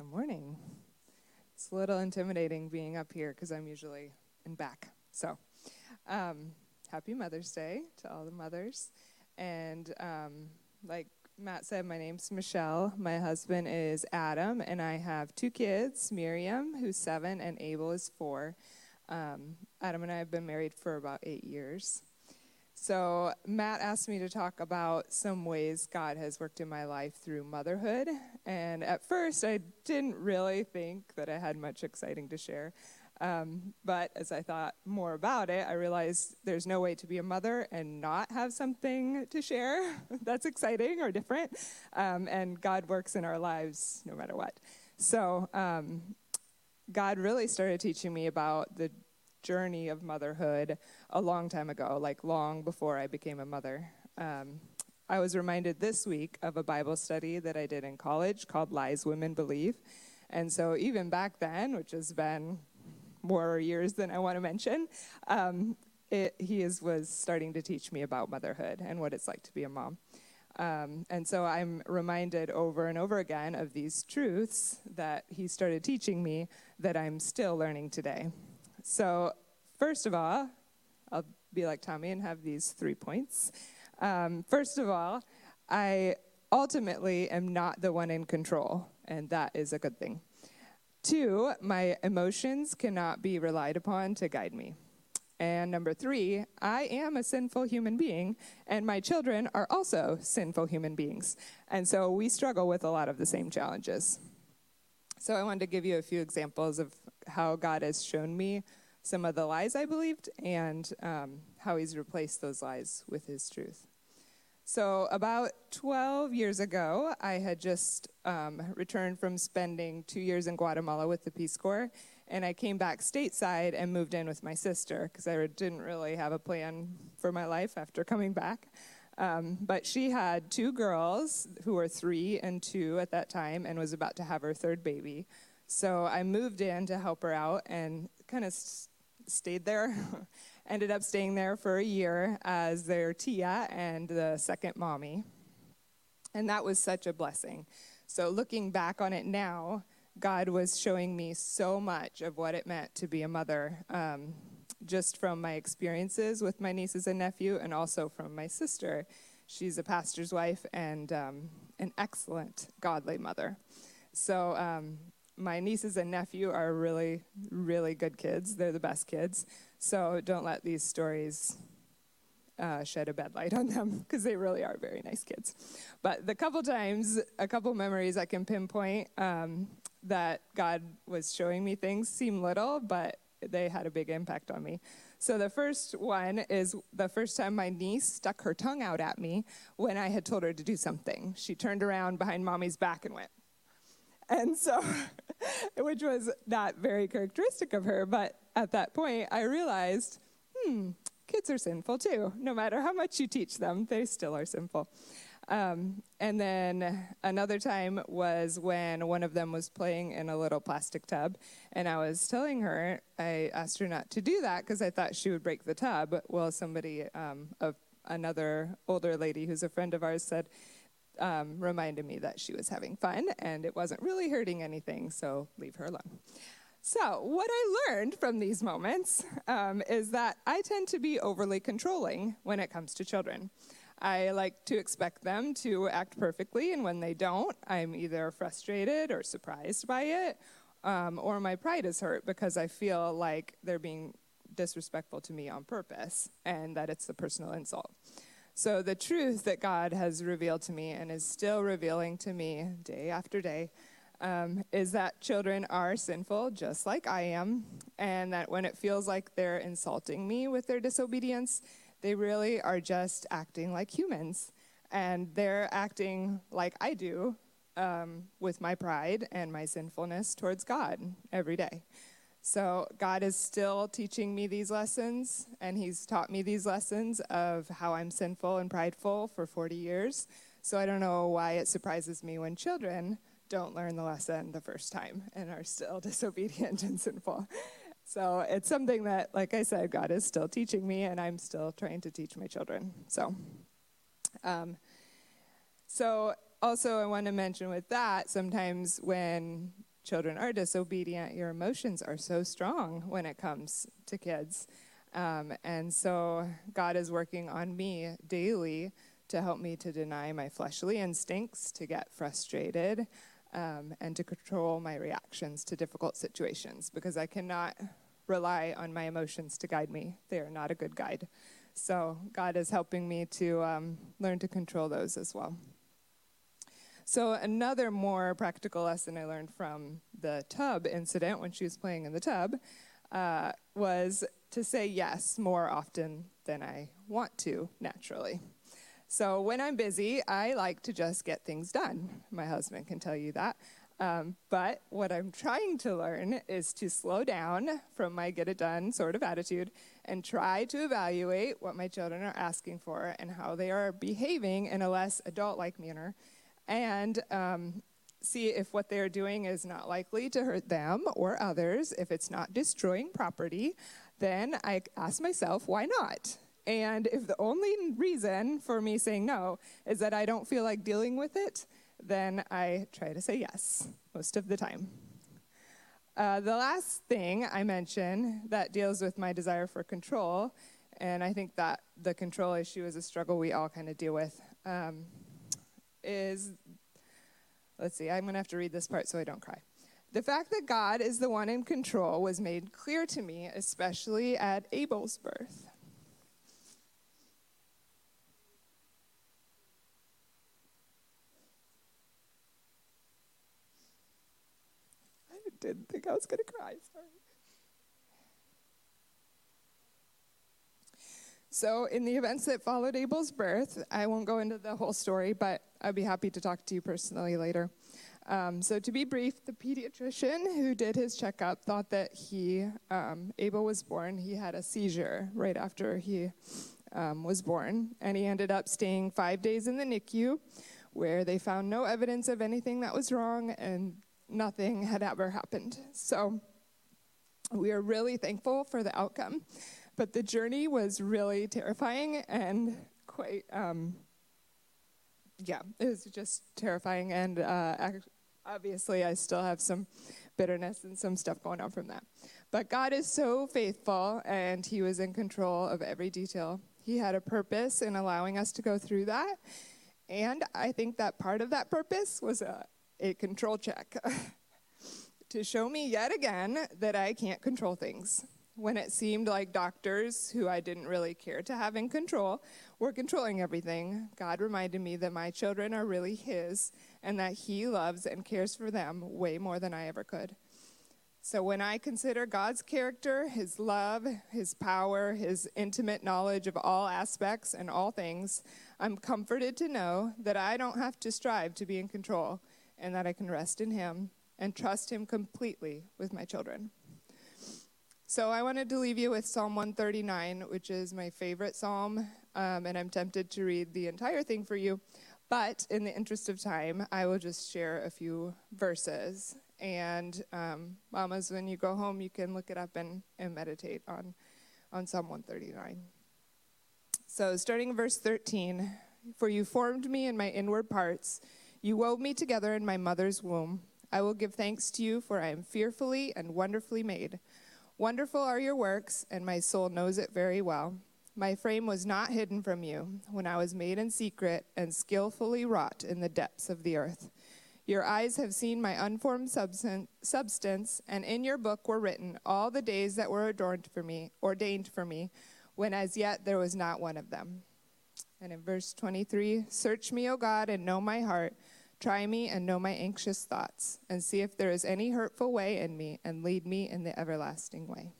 Good morning. It's a little intimidating being up here because I'm usually in back. So, um, happy Mother's Day to all the mothers. And um, like Matt said, my name's Michelle. My husband is Adam, and I have two kids Miriam, who's seven, and Abel is four. Um, Adam and I have been married for about eight years. So, Matt asked me to talk about some ways God has worked in my life through motherhood. And at first, I didn't really think that I had much exciting to share. Um, but as I thought more about it, I realized there's no way to be a mother and not have something to share that's exciting or different. Um, and God works in our lives no matter what. So, um, God really started teaching me about the journey of motherhood a long time ago, like long before I became a mother. Um, I was reminded this week of a Bible study that I did in college called Lies Women Believe. And so, even back then, which has been more years than I want to mention, um, it, he is, was starting to teach me about motherhood and what it's like to be a mom. Um, and so I'm reminded over and over again of these truths that he started teaching me that I'm still learning today. So, first of all, I'll be like Tommy and have these three points. Um, first of all, I ultimately am not the one in control, and that is a good thing. Two, my emotions cannot be relied upon to guide me. And number three, I am a sinful human being, and my children are also sinful human beings. And so we struggle with a lot of the same challenges. So I wanted to give you a few examples of how God has shown me some of the lies I believed and um, how He's replaced those lies with His truth. So, about 12 years ago, I had just um, returned from spending two years in Guatemala with the Peace Corps, and I came back stateside and moved in with my sister because I didn't really have a plan for my life after coming back. Um, but she had two girls who were three and two at that time and was about to have her third baby. So I moved in to help her out and kind of s- stayed there. Ended up staying there for a year as their Tia and the second mommy. And that was such a blessing. So looking back on it now, God was showing me so much of what it meant to be a mother, um, just from my experiences with my nieces and nephew, and also from my sister. She's a pastor's wife and um, an excellent godly mother. So um, my nieces and nephew are really, really good kids. They're the best kids. So don't let these stories uh, shed a bad light on them because they really are very nice kids. But the couple times, a couple memories I can pinpoint um, that God was showing me things seem little, but they had a big impact on me. So the first one is the first time my niece stuck her tongue out at me when I had told her to do something. She turned around behind mommy's back and went, and so, which was not very characteristic of her, but at that point I realized, hmm, kids are sinful too. No matter how much you teach them, they still are sinful. Um, and then another time was when one of them was playing in a little plastic tub, and I was telling her, I asked her not to do that because I thought she would break the tub. Well, somebody, um, of another older lady who's a friend of ours, said, um, reminded me that she was having fun and it wasn't really hurting anything, so leave her alone. So, what I learned from these moments um, is that I tend to be overly controlling when it comes to children. I like to expect them to act perfectly, and when they don't, I'm either frustrated or surprised by it, um, or my pride is hurt because I feel like they're being disrespectful to me on purpose and that it's a personal insult. So, the truth that God has revealed to me and is still revealing to me day after day um, is that children are sinful just like I am, and that when it feels like they're insulting me with their disobedience, they really are just acting like humans. And they're acting like I do um, with my pride and my sinfulness towards God every day. So God is still teaching me these lessons, and He's taught me these lessons of how I'm sinful and prideful for 40 years. So I don't know why it surprises me when children don't learn the lesson the first time and are still disobedient and sinful. So it's something that, like I said, God is still teaching me, and I'm still trying to teach my children. So, um, so also I want to mention with that, sometimes when children are disobedient, your emotions are so strong when it comes to kids. Um, and so God is working on me daily to help me to deny my fleshly instincts, to get frustrated, um, and to control my reactions to difficult situations because I cannot rely on my emotions to guide me. They are not a good guide. So God is helping me to um, learn to control those as well. So, another more practical lesson I learned from the tub incident when she was playing in the tub uh, was to say yes more often than I want to naturally. So, when I'm busy, I like to just get things done. My husband can tell you that. Um, but what I'm trying to learn is to slow down from my get it done sort of attitude and try to evaluate what my children are asking for and how they are behaving in a less adult like manner and um, see if what they're doing is not likely to hurt them or others. If it's not destroying property, then I ask myself, why not? And if the only reason for me saying no is that I don't feel like dealing with it, then I try to say yes most of the time. Uh, the last thing I mention that deals with my desire for control, and I think that the control issue is a struggle we all kind of deal with. Um, is let's see, I'm going to have to read this part so I don't cry. The fact that God is the one in control was made clear to me, especially at Abel's birth. I didn't think I was going to cry, sorry. So, in the events that followed Abel's birth, I won't go into the whole story, but I'd be happy to talk to you personally later. Um, so, to be brief, the pediatrician who did his checkup thought that he, um, Abel was born, he had a seizure right after he um, was born, and he ended up staying five days in the NICU, where they found no evidence of anything that was wrong and nothing had ever happened. So, we are really thankful for the outcome. But the journey was really terrifying and quite, um, yeah, it was just terrifying. And uh, obviously, I still have some bitterness and some stuff going on from that. But God is so faithful, and He was in control of every detail. He had a purpose in allowing us to go through that. And I think that part of that purpose was a, a control check to show me yet again that I can't control things when it seemed like doctors, who I didn't really care to have in control, were controlling everything, God reminded me that my children are really His and that He loves and cares for them way more than I ever could. So when I consider God's character, His love, His power, His intimate knowledge of all aspects and all things, I'm comforted to know that I don't have to strive to be in control and that I can rest in Him and trust Him completely with my children. So I wanted to leave you with Psalm 139, which is my favorite psalm, um, and I'm tempted to read the entire thing for you. But in the interest of time, I will just share a few verses. And um, mamas, when you go home, you can look it up and, and meditate on, on Psalm 139. So starting in verse 13, for you formed me in my inward parts, you wove me together in my mother's womb. I will give thanks to you, for I am fearfully and wonderfully made. Wonderful are your works, and my soul knows it very well. My frame was not hidden from you when I was made in secret and skillfully wrought in the depths of the earth. Your eyes have seen my unformed substance, and in your book were written all the days that were adorned for me, ordained for me, when as yet there was not one of them. And in verse 23, search me, O God, and know my heart. Try me and know my anxious thoughts, and see if there is any hurtful way in me, and lead me in the everlasting way.